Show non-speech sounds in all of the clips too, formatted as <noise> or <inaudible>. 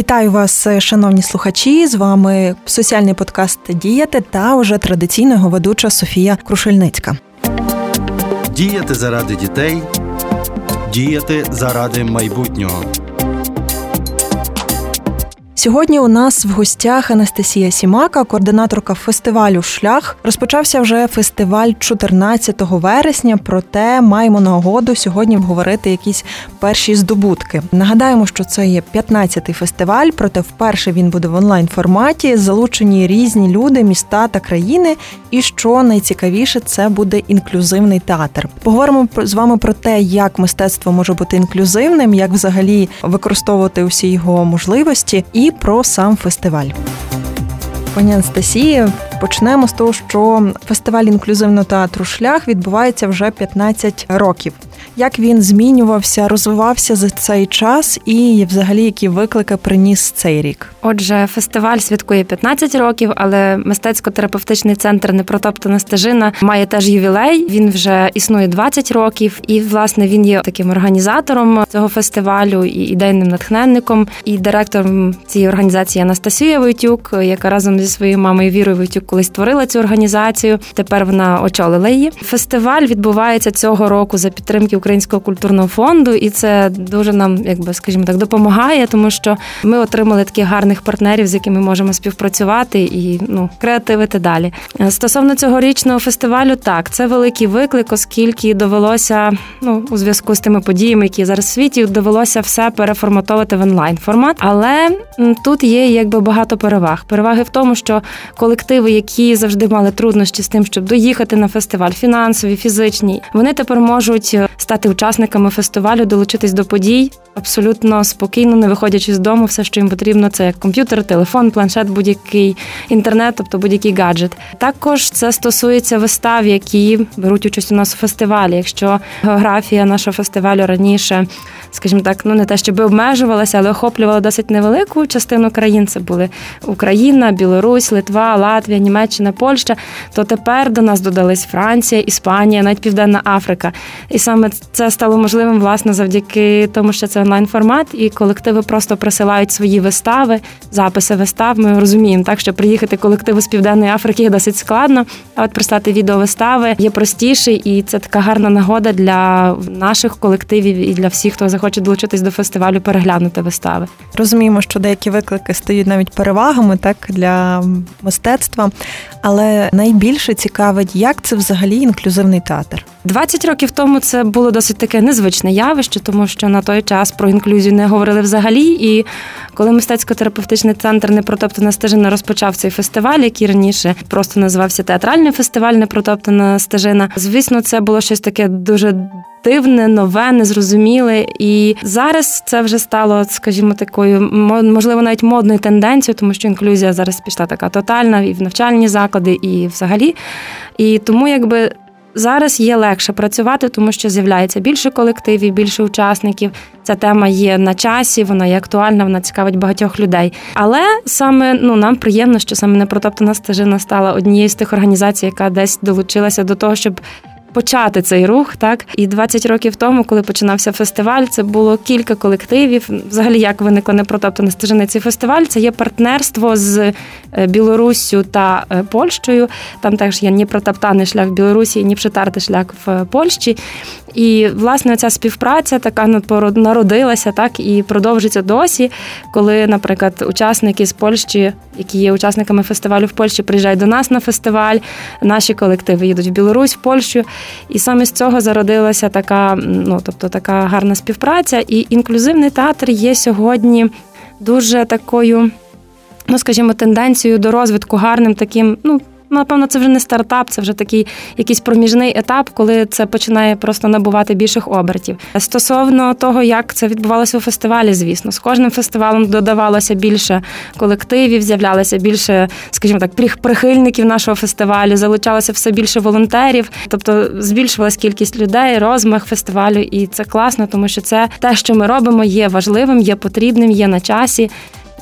Вітаю вас, шановні слухачі. З вами соціальний подкаст Діяти та уже традиційно його ведуча Софія Крушельницька. Діяти заради дітей, діяти заради майбутнього. Сьогодні у нас в гостях Анастасія Сімака, координаторка фестивалю Шлях. Розпочався вже фестиваль 14 вересня. Проте маємо нагоду сьогодні обговорити якісь перші здобутки. Нагадаємо, що це є 15-й фестиваль, проте вперше він буде в онлайн форматі. Залучені різні люди, міста та країни. І що найцікавіше, це буде інклюзивний театр. Поговоримо з вами про те, як мистецтво може бути інклюзивним, як взагалі використовувати усі його можливості. і про сам фестиваль. Пані Анастасії, почнемо з того, що фестиваль інклюзивного театру Шлях відбувається вже 15 років як він змінювався, розвивався за цей час, і взагалі які виклики приніс цей рік. Отже, фестиваль святкує 15 років, але мистецько-терапевтичний центр Непротоптана стежина має теж ювілей. Він вже існує 20 років, і власне він є таким організатором цього фестивалю і ідейним натхненником, і директором цієї організації Анастасія Войтюк, яка разом зі своєю мамою Вірою Войтюк колись створила цю організацію. Тепер вона очолила її. Фестиваль відбувається цього року за підтримки Українського культурного фонду, і це дуже нам, якби скажімо так, допомагає, тому що ми отримали таких гарних партнерів, з якими можемо співпрацювати і ну креативити далі. Стосовно цьогорічного фестивалю, так це великий виклик, оскільки довелося ну у зв'язку з тими подіями, які зараз в світі, довелося все переформатовувати в онлайн формат. Але тут є якби багато переваг. Переваги в тому, що колективи, які завжди мали труднощі з тим, щоб доїхати на фестиваль, фінансові, фізичні, вони тепер можуть стати учасниками фестивалю, долучитись до подій абсолютно спокійно, не виходячи з дому, все, що їм потрібно, це як комп'ютер, телефон, планшет, будь-який інтернет, тобто будь-який гаджет. Також це стосується вистав, які беруть участь у нас у фестивалі. Якщо географія нашого фестивалю раніше, скажімо так, ну не те, щоб обмежувалася, але охоплювала досить невелику частину країн. Це були Україна, Білорусь, Литва, Латвія, Німеччина, Польща. То тепер до нас додались Франція, Іспанія, навіть Південна Африка. І саме це стало можливим власне завдяки тому, що це онлайн формат, і колективи просто присилають свої вистави, записи вистав. Ми розуміємо, так що приїхати колективу з південної Африки є досить складно. А от прислати відеовистави є простіше, і це така гарна нагода для наших колективів і для всіх, хто захоче долучитись до фестивалю, переглянути вистави. Розуміємо, що деякі виклики стають навіть перевагами так для мистецтва, але найбільше цікавить, як це взагалі інклюзивний театр. 20 років тому це було досить таке незвичне явище, тому що на той час про інклюзію не говорили взагалі. І коли мистецько-терапевтичний центр Непротоптана стежина розпочав цей фестиваль, який раніше просто називався театральний фестиваль Непротоптана стежина. Звісно, це було щось таке дуже. Дивне, нове, незрозуміле, і зараз це вже стало, скажімо, такою можливо, навіть модною тенденцією, тому що інклюзія зараз пішла така тотальна і в навчальні заклади, і взагалі. І тому, якби Зараз є легше працювати, тому що з'являється більше колективів, більше учасників. Ця тема є на часі, вона є актуальна, вона цікавить багатьох людей. Але саме ну нам приємно, що саме непротоптана стежина стала однією з тих організацій, яка десь долучилася до того, щоб почати цей рух. Так і 20 років тому, коли починався фестиваль, це було кілька колективів. Взагалі, як виникло непротоптана стежина цей фестиваль, це є партнерство з е, Білоруссю та е, Польщею. Там теж є непротоптаний шлях в Білорусі, ні пшетартий шлях в Польщі. І власне ця співпраця така народилася, так і продовжиться досі, коли, наприклад, учасники з Польщі, які є учасниками фестивалю в Польщі, приїжджають до нас на фестиваль. Наші колективи їдуть в Білорусь, в Польщу. І саме з цього зародилася така, ну тобто така гарна співпраця. І інклюзивний театр є сьогодні дуже такою, ну скажімо, тенденцією до розвитку гарним таким, ну напевно, це вже не стартап, це вже такий якийсь проміжний етап, коли це починає просто набувати більших обертів. Стосовно того, як це відбувалося у фестивалі, звісно, з кожним фестивалем додавалося більше колективів, з'являлося більше, скажімо так, прихильників нашого фестивалю, залучалося все більше волонтерів, тобто збільшувалась кількість людей, розмах фестивалю, і це класно, тому що це те, що ми робимо, є важливим, є потрібним, є на часі.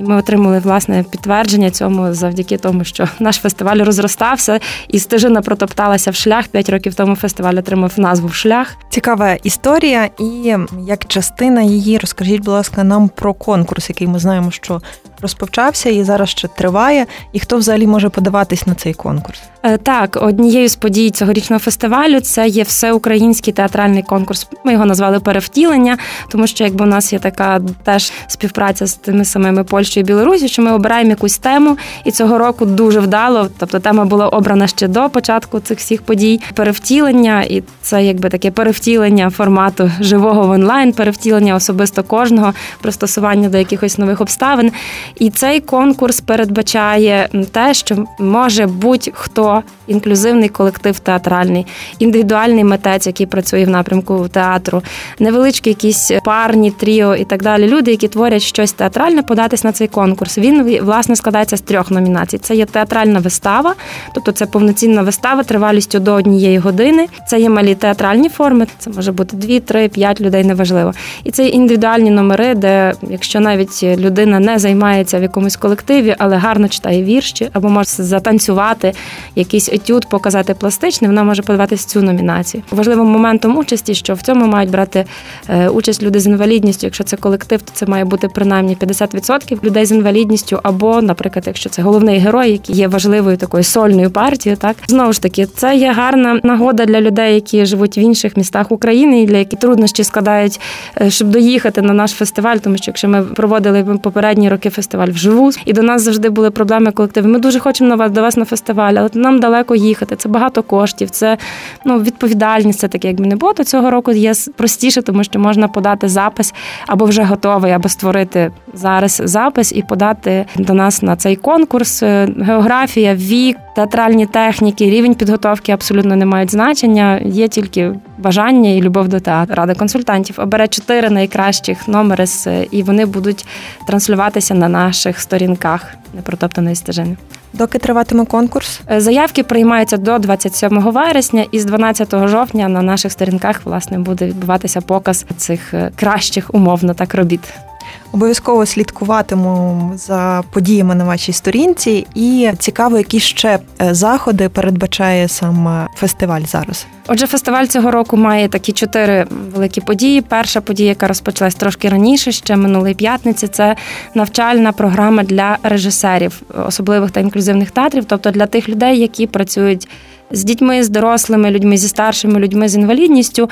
І ми отримали власне підтвердження цьому завдяки тому, що наш фестиваль розростався і стежина протопталася в шлях. П'ять років тому фестиваль отримав назву Шлях. Цікава історія, і як частина її розкажіть, будь ласка, нам про конкурс, який ми знаємо, що розпочався і зараз ще триває. І хто взагалі може подаватись на цей конкурс? Е, так, однією з подій цьогорічного фестивалю це є всеукраїнський театральний конкурс. Ми його назвали перевтілення, тому що якби у нас є така теж співпраця з тими самими Польщею і Білорусі, що ми обираємо якусь тему, і цього року дуже вдало. Тобто тема була обрана ще до початку цих всіх подій. Перевтілення, і це якби таке перевтілення формату живого в онлайн, перевтілення особисто кожного, пристосування до якихось нових обставин. І цей конкурс передбачає те, що може будь-хто інклюзивний колектив театральний, індивідуальний митець, який працює в напрямку театру, невеличкі якісь парні, тріо і так далі. Люди, які творять щось театральне, податись на цей конкурс. Він власне складається з трьох номінацій: це є театральна вистава, тобто це повноцінна вистава тривалістю до однієї години. Це є малі театральні форми, це може бути дві, три, п'ять людей, неважливо. І це індивідуальні номери, де якщо навіть людина не займається в якомусь колективі, але гарно читає вірші або може затанцювати якийсь етюд показати пластичний, вона може подаватися цю номінацію. Важливим моментом участі, що в цьому мають брати е, участь люди з інвалідністю. Якщо це колектив, то це має бути принаймні 50% людей з інвалідністю, або, наприклад, якщо це головний герой, який є важливою такою сольною партією, так знову ж таки, це є гарна нагода для людей, які живуть в інших містах України, і для які труднощі складають, е, щоб доїхати на наш фестиваль, тому що якщо ми проводили попередні роки фестиваль вживу, і до нас завжди були проблеми колективу. Ми дуже хочемо на вас до вас на фестиваль, але нам далеко далеко їхати, це багато коштів, це ну відповідальність. Це таке, якби не було, то цього року є простіше, тому що можна подати запис або вже готовий, або створити зараз запис і подати до нас на цей конкурс. Е, географія, вік, театральні техніки, рівень підготовки абсолютно не мають значення. Є тільки бажання і любов до театру. Рада консультантів обере чотири найкращих номери, і вони будуть транслюватися на наших сторінках непротоптаної стежини. Доки триватиме конкурс? Е, заявки приймаються до 27 вересня, і з 12 жовтня на наших сторінках власне буде відбуватися показ цих е, кращих умовно так робіт. Обов'язково слідкуватиму за подіями на вашій сторінці, і цікаво, які ще е, заходи передбачає сам фестиваль зараз. Отже, фестиваль цього року має такі чотири великі події. Перша подія, яка розпочалась трошки раніше, ще минулої п'ятниці, це навчальна програма для режисерів особливих та інклюзивних театрів, тобто для тих людей, які працюють. З дітьми, з дорослими людьми, зі старшими людьми з інвалідністю,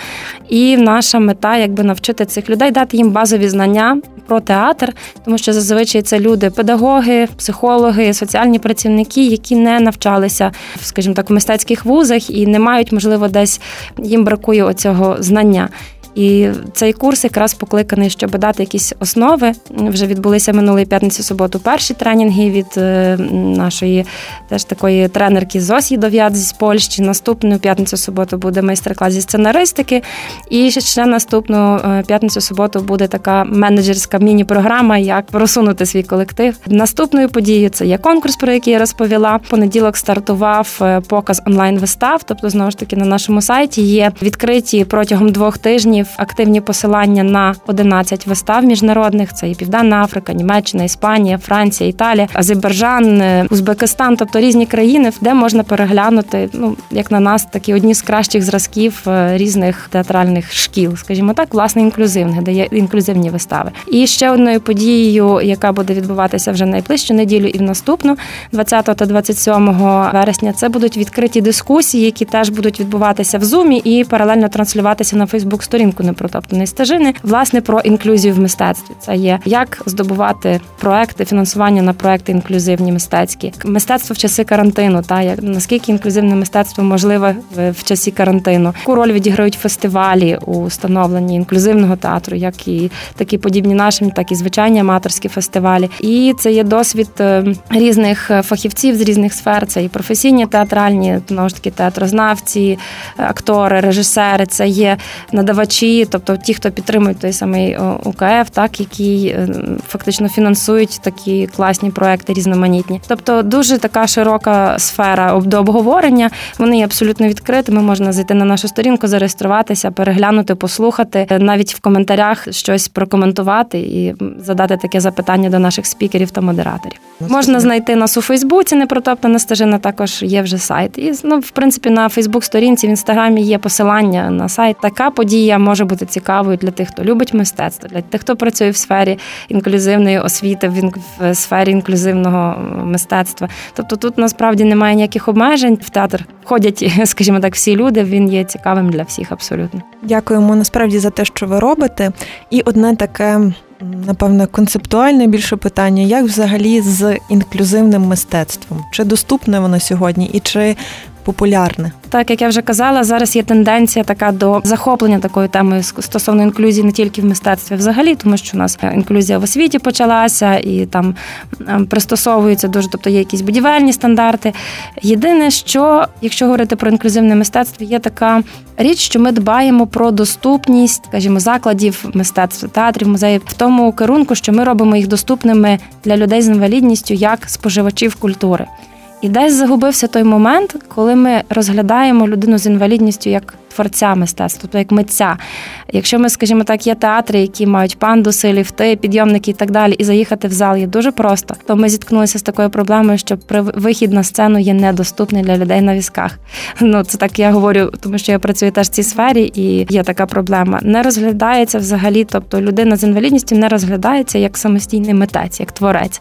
і наша мета, якби навчити цих людей, дати їм базові знання про театр, тому що зазвичай це люди, педагоги, психологи, соціальні працівники, які не навчалися, скажімо так, в мистецьких вузах і не мають, можливо, десь їм бракує оцього знання. І цей курс якраз покликаний, щоб дати якісь основи. Вже відбулися минулої п'ятниці суботу перші тренінги від е, нашої теж такої тренерки Зосі Дов'ят з Польщі. Наступну п'ятницю суботу буде майстер-клас зі сценаристики. І ще наступну е, п'ятницю суботу буде така менеджерська міні-програма, як просунути свій колектив. Наступною подією це є конкурс, про який я розповіла. Понеділок стартував е, показ онлайн-вистав. Тобто, знову ж таки, на нашому сайті є відкриті протягом двох тижнів тижнів активні посилання на 11 вистав міжнародних. Це і Південна Африка, Німеччина, Іспанія, Франція, Італія, Азербайджан, е, Узбекистан, тобто різні країни, де можна переглянути, ну як на нас, такі одні з кращих зразків е, різних театральних шкіл, скажімо так, власне, інклюзивних, де є інклюзивні вистави. І ще одною подією, яка буде відбуватися вже найближчу неділю і в наступну, 20 та 27 вересня, це будуть відкриті дискусії, які теж будуть відбуватися в зумі і паралельно транслюватися на Фейсбук-сторінку підтримку непротоптаної стежини, власне про інклюзію в мистецтві. Це є як здобувати проекти, фінансування на проекти інклюзивні мистецькі, мистецтво в часи карантину, та як наскільки інклюзивне мистецтво можливе в часі карантину, яку роль відіграють фестивалі у становленні інклюзивного театру, як і такі подібні нашим, так і звичайні аматорські фестивалі. І це є досвід е, різних фахівців з різних сфер. Це і професійні театральні, знову ж таки театрознавці, актори, режисери. Це є надавачі споживачі, тобто ті, хто підтримують той самий УКФ, так який е, фактично фінансують такі класні проекти різноманітні. Тобто дуже така широка сфера до обговорення. Вони є абсолютно відкритими. Можна зайти на нашу сторінку, зареєструватися, переглянути, послухати, навіть в коментарях щось прокоментувати і задати таке запитання до наших спікерів та модераторів. Можна знайти нас у Фейсбуці, непротоптана стежина. Також є вже сайт. І ну, в принципі, на Фейсбук-сторінці в інстаграмі є посилання на сайт. Така подія може бути цікавою для тих, хто любить мистецтво, для тих, хто працює в сфері інклюзивної освіти, в сфері інклюзивного мистецтва. Тобто тут насправді немає ніяких обмежень. В театр ходять, <laughs> скажімо так, всі люди. Він є цікавим для всіх абсолютно. Дякуємо насправді за те, що ви робите. І одне таке напевно, концептуальне більше питання, як взагалі з інклюзивним мистецтвом? Чи доступне воно сьогодні, і чи популярне? Так, як я вже казала, зараз є тенденція така до захоплення такою темою стосовно інклюзії не тільки в мистецтві, взагалі, тому що у нас інклюзія в освіті почалася і там ем, пристосовуються дуже, тобто є якісь будівельні стандарти. Єдине, що якщо говорити про інклюзивне мистецтво, є така річ, що ми дбаємо про доступність, скажімо, закладів мистецтва, театрів, музеїв в тому керунку, що ми робимо їх доступними для людей з інвалідністю як споживачів культури. І десь загубився той момент, коли ми розглядаємо людину з інвалідністю як творця мистецтва, тобто як митця. Якщо ми, скажімо так, є театри, які мають пандуси, ліфти, підйомники і так далі, і заїхати в зал є дуже просто, то ми зіткнулися з такою проблемою, що вихід на сцену є недоступний для людей на візках. <laughs> Ну це так я говорю, тому що я працюю теж в цій сфері, і є така проблема. Не розглядається взагалі, тобто людина з інвалідністю не розглядається як самостійний митець, як творець.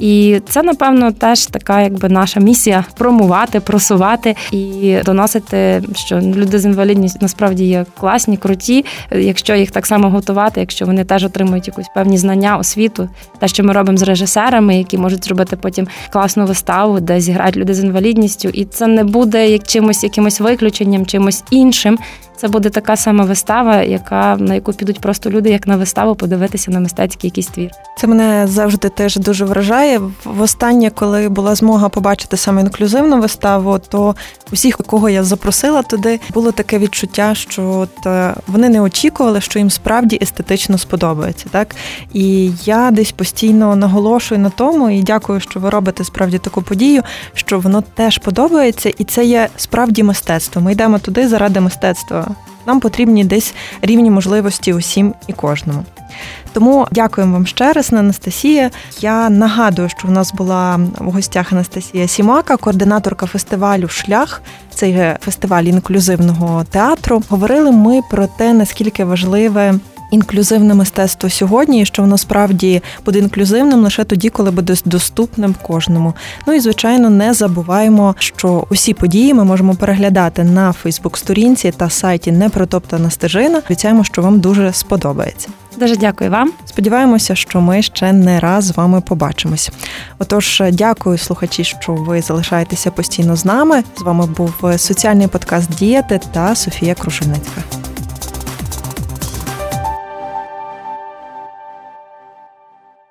І це, напевно, теж така, якби наша місія промувати, просувати і доносити, що люди з інвалідністю насправді є класні, круті. Якщо їх так само готувати, якщо вони теж отримують якусь певні знання, освіту, те, що ми робимо з режисерами, які можуть зробити потім класну виставу, де зіграють люди з інвалідністю, і це не буде як чимось, якимось виключенням, чимось іншим. Це буде така сама вистава, яка на яку підуть просто люди, як на виставу, подивитися на мистецький якийсь твір. Це мене завжди теж дуже вражає. Востаннє, коли була змога побачити саме інклюзивну виставу, то усіх, кого я запросила туди, було таке відчуття, що от е, вони не очікували, що їм справді естетично сподобається. Так і я десь постійно наголошую на тому, і дякую, що ви робите справді таку подію, що воно теж подобається, і це є справді мистецтво. Ми йдемо туди заради мистецтва. Нам потрібні десь рівні можливості усім і кожному. Тому дякуємо вам ще раз, Анастасія. Я нагадую, що в нас була в гостях Анастасія Сімака, координаторка фестивалю Шлях. Це фестиваль інклюзивного театру. Говорили ми про те, наскільки важливе інклюзивне мистецтво сьогодні, і що воно справді буде інклюзивним лише тоді, коли буде доступним кожному. Ну і звичайно, не забуваємо, що усі події ми можемо переглядати на Фейсбук-сторінці та сайті Непротоптана стежина. Обіцяємо, що вам дуже сподобається. Дуже дякую вам. Сподіваємося, що ми ще не раз з вами побачимось. Отож, дякую, слухачі, що ви залишаєтеся постійно з нами. З вами був соціальний подкаст Діяти та Софія Крушельницька.